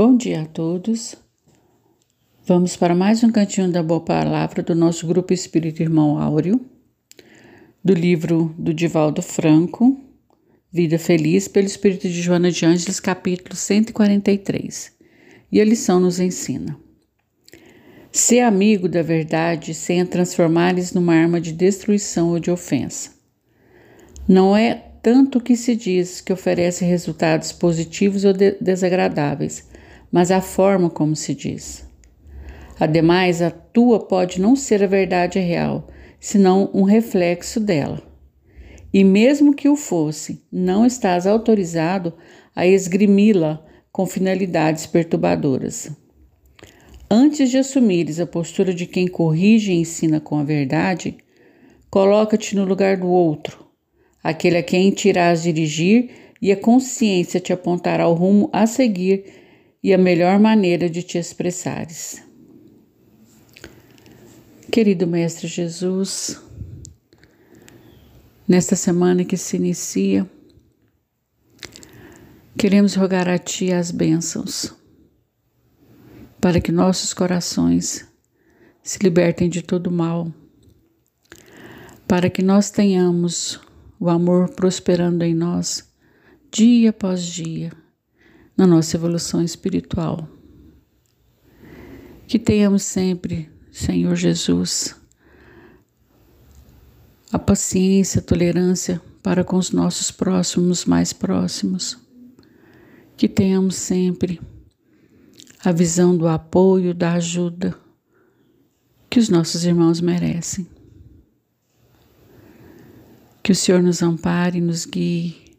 Bom dia a todos. Vamos para mais um cantinho da boa palavra do nosso grupo Espírito Irmão Áureo, do livro do Divaldo Franco, Vida Feliz, pelo Espírito de Joana de Ângeles, capítulo 143. E a lição nos ensina: Ser amigo da verdade sem a transformar-lhes numa arma de destruição ou de ofensa. Não é tanto o que se diz que oferece resultados positivos ou de desagradáveis mas a forma como se diz. Ademais, a tua pode não ser a verdade real, senão um reflexo dela. E mesmo que o fosse, não estás autorizado a esgrimi-la com finalidades perturbadoras. Antes de assumires a postura de quem corrige e ensina com a verdade, coloca-te no lugar do outro, aquele a quem te irás dirigir e a consciência te apontará o rumo a seguir e a melhor maneira de te expressares. Querido Mestre Jesus, nesta semana que se inicia, queremos rogar a Ti as bênçãos, para que nossos corações se libertem de todo mal, para que nós tenhamos o amor prosperando em nós dia após dia na nossa evolução espiritual. Que tenhamos sempre, Senhor Jesus, a paciência, a tolerância para com os nossos próximos mais próximos. Que tenhamos sempre a visão do apoio, da ajuda que os nossos irmãos merecem. Que o Senhor nos ampare, nos guie,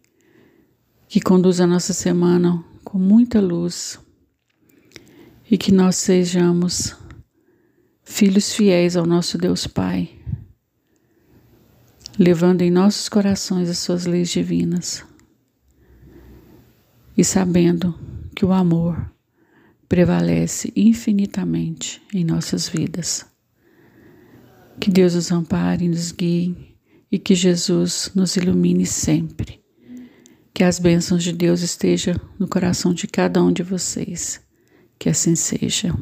que conduza a nossa semana com muita luz e que nós sejamos filhos fiéis ao nosso Deus Pai, levando em nossos corações as suas leis divinas e sabendo que o amor prevalece infinitamente em nossas vidas. Que Deus nos ampare nos guie e que Jesus nos ilumine sempre. Que as bênçãos de Deus estejam no coração de cada um de vocês. Que assim seja.